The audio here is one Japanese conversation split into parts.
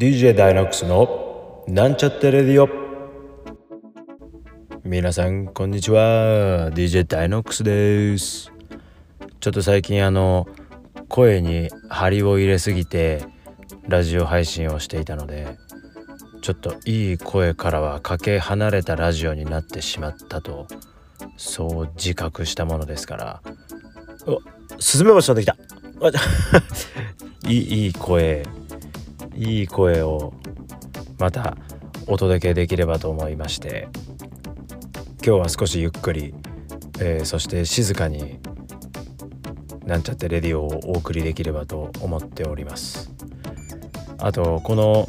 DJ ダイノックスのなんちゃってレディオ。皆さんこんにちは。DJ ダイノックスです。ちょっと最近あの声に張りを入れすぎてラジオ配信をしていたのでちょっといい声からはかけ離れたラジオになってしまったとそう自覚したものですから。おスズメバチ飛んできた。いいい声。いい声をまたお届けできればと思いまして今日は少しゆっくり、えー、そして静かになんちゃってレディオをお送りできればと思っております。あとこの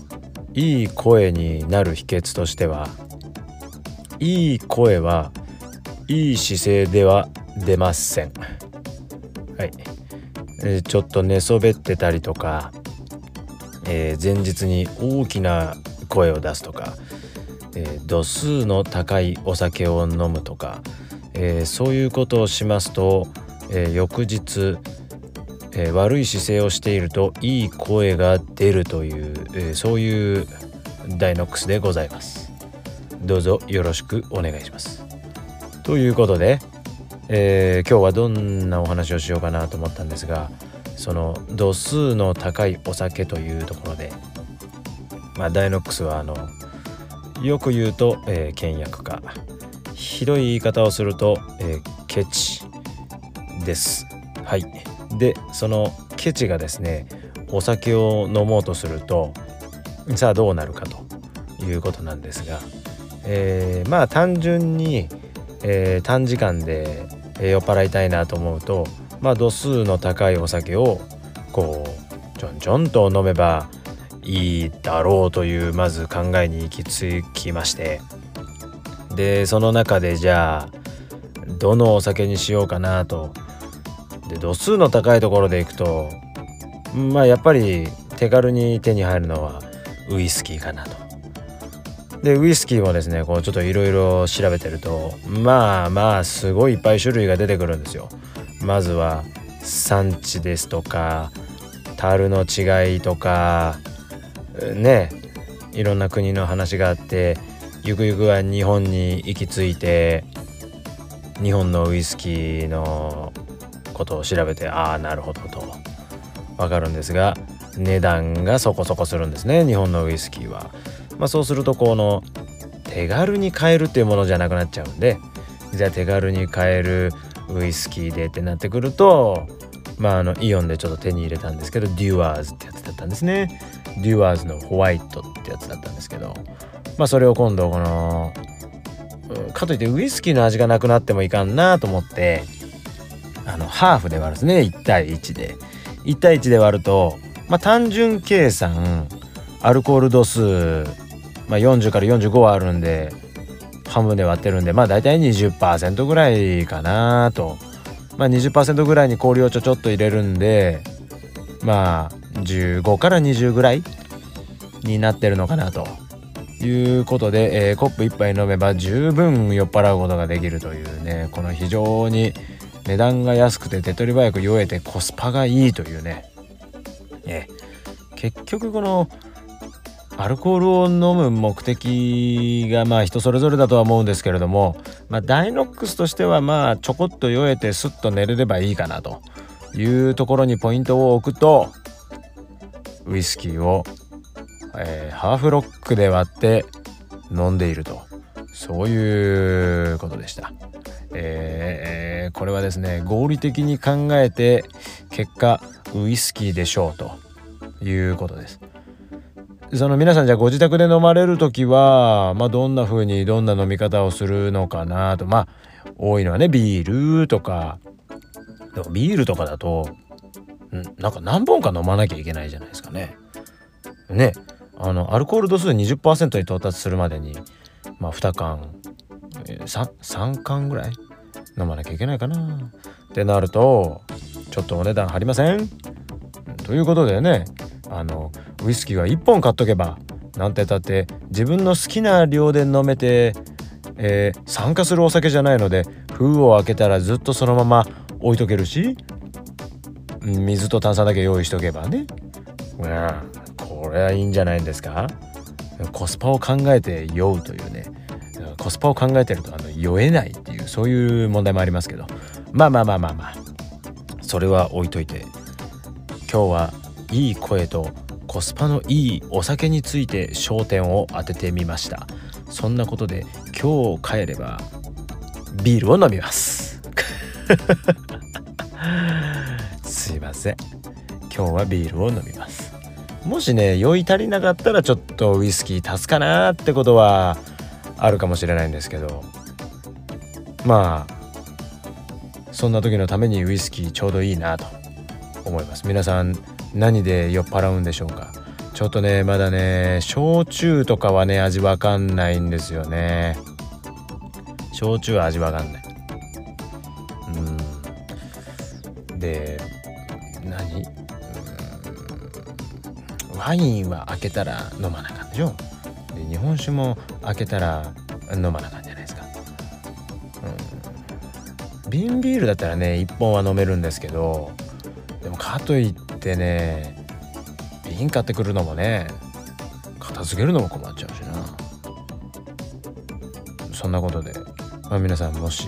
いい声になる秘訣としてはいい声はいい姿勢では出ません。はい、えー、ちょっと寝そべってたりとかえー、前日に大きな声を出すとか、えー、度数の高いお酒を飲むとか、えー、そういうことをしますと、え翌日、え悪い姿勢をしているといい声が出るという、えそういうダイノックスでございます。どうぞよろしくお願いします。ということで、え今日はどんなお話をしようかなと思ったんですが、その度数の高いお酒というところでまあダイノックスはあのよく言うと、えー、倹約家。ひどい言い方をすると、えー、ケチです。はい。でそのケチがですねお酒を飲もうとするとさあどうなるかということなんですが、えー、まあ単純に、えー、短時間で酔っ払いたいなと思うとまあ、度数の高いお酒をこうちょんちょんと飲めばいいだろうというまず考えに行き着きましてでその中でじゃあどのお酒にしようかなとで度数の高いところでいくとまあやっぱり手軽に手に入るのはウイスキーかなと。でウイスキーもですねこうちょっといろいろ調べてるとまあまあすごいいっぱい種類が出てくるんですよ。まずは産地ですとか樽の違いとかねいろんな国の話があってゆくゆくは日本に行き着いて日本のウイスキーのことを調べてああなるほどとわかるんですが値段がそこそこするんですね日本のウイスキーは。まあ、そうするとこの手軽に買えるっていうものじゃなくなっちゃうんでじゃあ手軽に買えるウイスキーでってなってくるとまああのイオンでちょっと手に入れたんですけどデュアーズってやつだったんですね。デュアーズのホワイトってやつだったんですけどまあそれを今度このかといってウイスキーの味がなくなってもいかんなと思ってあのハーフで割るんですね。1対1で。1対1で割るとまあ単純計算アルコール度数、まあ、40から45はあるんで半分で割ってるんでまあ大体20%ぐらいかなと。まあ20%ぐらいに氷をちょちょっと入れるんでまあ15から20ぐらいになってるのかなということで、えー、コップ1杯飲めば十分酔っ払うことができるというねこの非常に値段が安くて手取り早く酔えてコスパがいいというね、え、結局このアルコールを飲む目的がまあ人それぞれだとは思うんですけれども、まあ、ダイノックスとしてはまあちょこっと酔えてスッと寝れればいいかなというところにポイントを置くとウイスキーを、えー、ハーフロックで割って飲んでいるとそういうことでした。えー、これはですね合理的に考えて結果ウイスキーでしょうということです。その皆さんじゃあご自宅で飲まれる時は、まあ、どんな風にどんな飲み方をするのかなと。まあ多いのはねビールとか。でもビールとかだとんなんか何本か飲まなきゃいけないじゃないですかね。ねあのアルコール度数20%に到達するまでにまあ2缶 3, 3缶ぐらい飲まなきゃいけないかな。ってなるとちょっとお値段張りません？ということでねあのウイスキーは1本買っとけばなんてたって自分の好きな量で飲めて、えー、酸化するお酒じゃないので封を開けたらずっとそのまま置いとけるし水と炭酸だけ用意しとけばね、うん、それはいいんじゃないんですか？コスパを考えて酔うというね。コスパを考えてるとあの酔えないっていうそういう問題もありますけど。まあまあまあまあまあ。それは置いといて。今日はいい声とコスパのいいお酒について焦点を当ててみました。そんなことで今日帰ればビールを飲みます。すいません。今日はビールを飲みます。もしね酔い足りなかったらちょっとウイスキー足すかなってことはあるかもしれないんですけど。まあそんな時のためにウイスキーちょうどいいなと。思います。皆さん何で酔っ払うんでしょうか？ちょっとねまだね焼酎とかはね味わかんないんですよね。焼酎は味わかんない。うん。で何？ワインは開けたら飲まなかったでしょ。で日本酒も開けたら飲まなかったじゃないですか、うん、瓶ビールだったらね1本は飲めるんですけどでもかといってね瓶買ってくるのもね片付けるのも困っちゃうしな。そんなことで、まあ、皆さんもし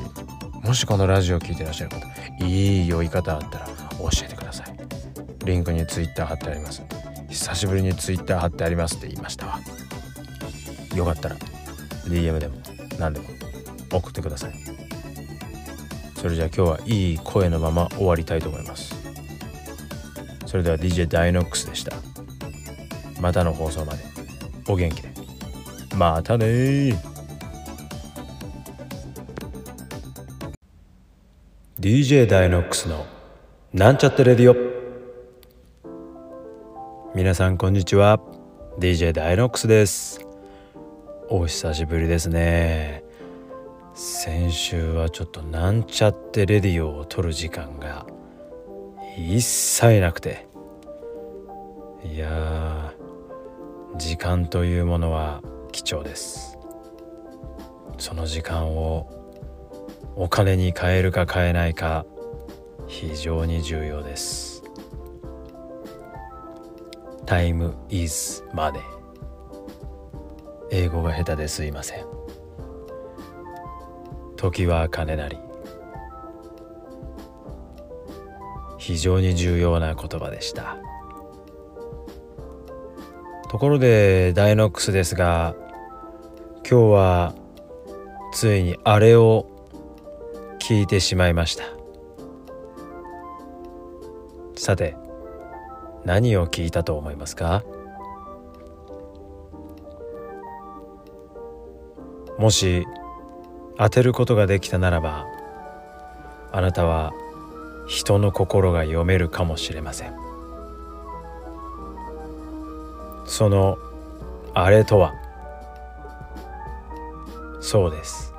もしこのラジオを聴いてらっしゃる方いい酔い方あったら教えてください。リンクにツイッター貼ってあります。久しぶりにツイッター貼ってありますって言いましたわ。よかったら DM でも何でも送ってください。それじゃあ今日はいい声のまま終わりたいと思います。それでは DJ ダイノックスでした。またの放送まで。お元気で。またね DJ ダイノックスのなんちゃってレディオ。皆さんこんにちは。DJ ダイノックスです。お久しぶりですね。先週はちょっとなんちゃってレディオを撮る時間が一切なくて。いや時間というものは貴重です。その時間をお金に変えるか変えないか非常に重要です。Time is money 英語が下手ですいません。時は金なり。非常に重要な言葉でした。ところでダイノックスですが今日はついにあれを聞いてしまいました。さて何を聞いたと思いますか？もし当てることができたならばあなたは人の心が読めるかもしれません。そのあれとは？そうです。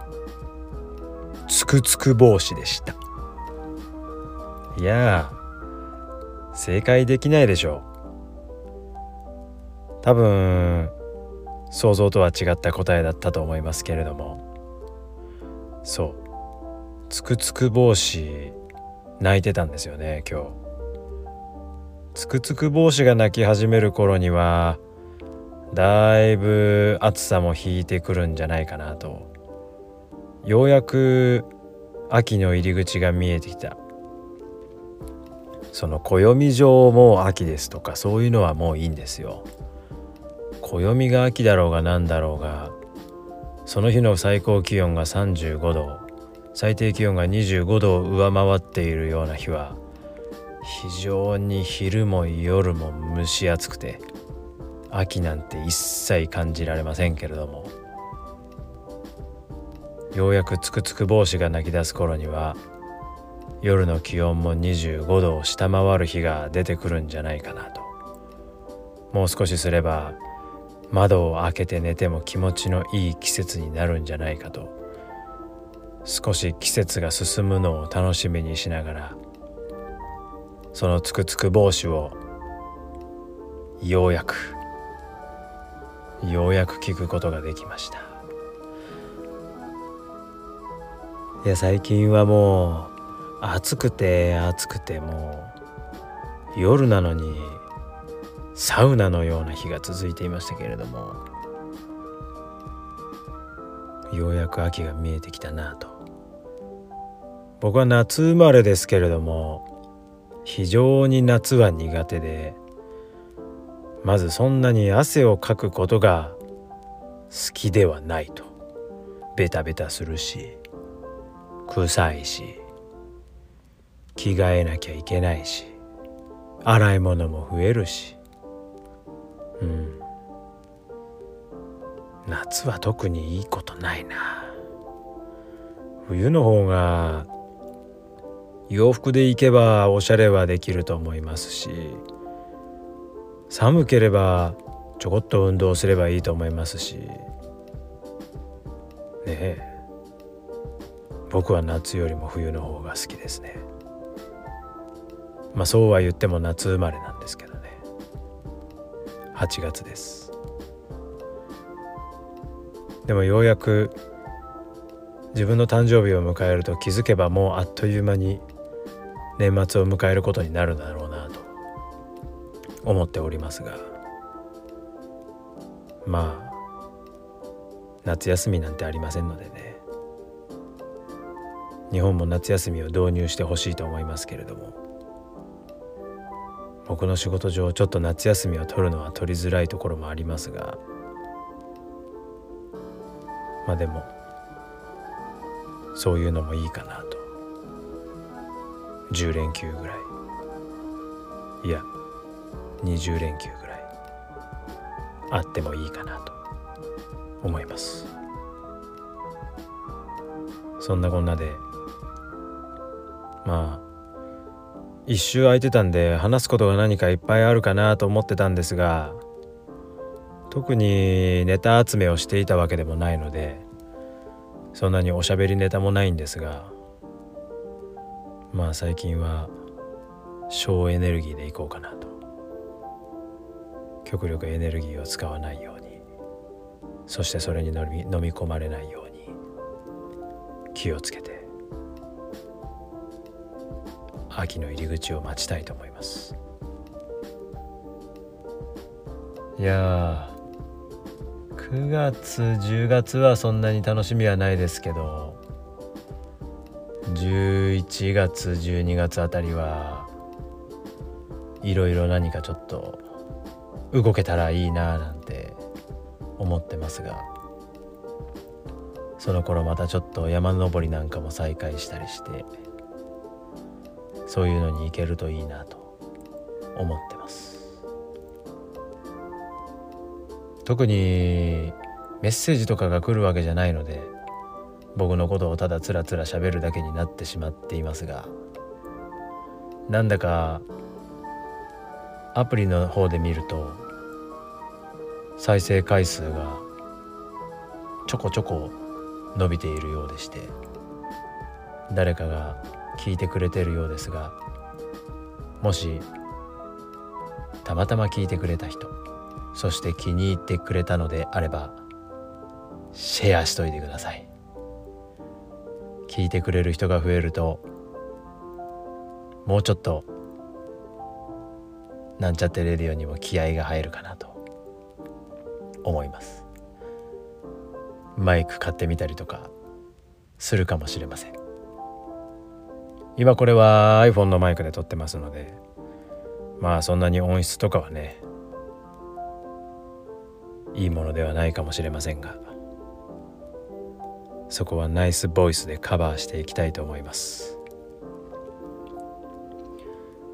つくつく帽子でした。いや正解できないでしょう。多分想像とは違った答えだったと思いますけれども。そう。つくつく帽子泣いてたんですよね今日。つくつく帽子が泣き始める頃にはだいぶ暑さも引いてくるんじゃないかなと。ようやく秋の入り口が見えてきた。その暦上も秋ですとかそういうのはもういいんですよ。暦が秋だろうが何だろうがその日の最高気温が35度。最低気温が25度を上回っているような日は非常に昼も夜も蒸し暑くて秋なんて一切感じられませんけれども。ようやくつくつく帽子が泣き出す頃には夜の気温も25度を下回る日が出てくるんじゃないかなと。もう少しすれば窓を開けて寝ても気持ちのいい季節になるんじゃないかと。少し季節が進むのを楽しみにしながらそのつくつく帽子をようやくようやく聞くことができました。いや最近はもう暑くて暑くてもう夜なのにサウナのような日が続いていましたけれどもようやく秋が見えてきたなと。僕は夏生まれですけれども非常に夏は苦手でまずそんなに汗をかくことが好きではないとベタベタするし臭いし着替えなきゃいけないし洗い物も増えるしうん。夏は特にいいことないな。冬の方が洋服で行けばおしゃれはできると思いますし寒ければちょこっと運動すればいいと思いますしねえ。僕は夏よりも冬の方が好きですね。まあそうは言っても夏生まれなんですけどね。8月です。でもようやく自分の誕生日を迎えると気づけばもうあっという間に年末を迎えることになるだろうなと思っておりますがまあ夏休みなんてありませんのでね。日本も夏休みを導入してほしいと思いますけれども僕の仕事上ちょっと夏休みを取るのは取りづらいところもありますがまあでもそういうのもいいかな10連休ぐらい。いや20連休ぐらい。あってもいいかなと思います。そんなこんなで。まあ一周空いてたんで話すことが何かいっぱいあるかなと思ってたんですが特にネタ集めをしていたわけでもないのでそんなにおしゃべりネタもないんですがまあ最近は省エネルギーでいこうかなと。極力エネルギーを使わないように。そしてそれに飲み飲み込まれないように。気をつけて。秋の入り口を待ちたいと思います。いや9月10月はそんなに楽しみはないですけど。11月12月あたりはいろいろ何かちょっと動けたらいいななんて思ってますがその頃またちょっと山登りなんかも再開したりしてそういうのに行けるといいなと思ってます。特にメッセージとかが来るわけじゃないので僕のことをただつらつら喋るだけになってしまっていますがなんだかアプリの方で見ると再生回数がちょこちょこ伸びているようでして誰かが聞いてくれてるようですがもしたまたま聞いてくれた人そして気に入ってくれたのであればシェアしといてください。聞いてくれる人が増えるともうちょっとなんちゃってレディオにも気合が入るかなと思います。マイク買ってみたりとかするかもしれません。今これは iPhone のマイクで撮ってますのでまあそんなに音質とかはねいいものではないかもしれませんが。そこはナイスボイスでカバーしていきたいと思います。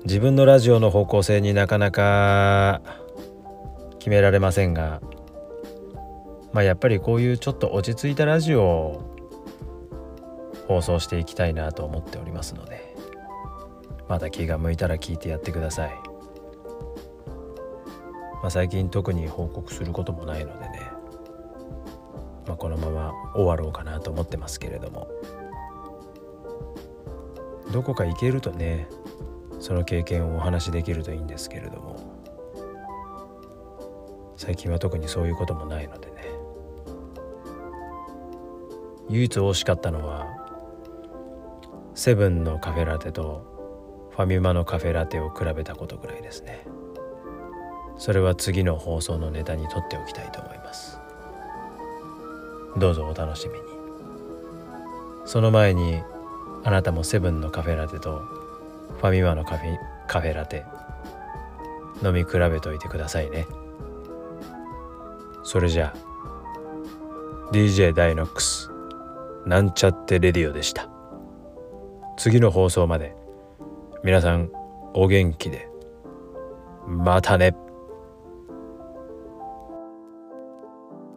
自分のラジオの方向性になかなか決められませんがまあやっぱりこういうちょっと落ち着いたラジオを放送していきたいなと思っておりますのでまた気が向いたら聞いてやってください、まあ、最近特に報告することもないのでね。まあ、このまま終わろうかなと思ってますけれども。どこか行けるとねその経験をお話しできるといいんですけれども。最近は特にそういうこともないのでね。唯一惜しかったのはセブンのカフェラテとファミマのカフェラテを比べたことぐらいですね。それは次の放送のネタにとっておきたいと思います。どうぞお楽しみに。その前にあなたもセブンのカフェラテとファミマのカフェカフェラテ飲み比べといてくださいね。それじゃあ DJ ダイノックスなんちゃってレディオでした。次の放送まで皆さんお元気でまたね。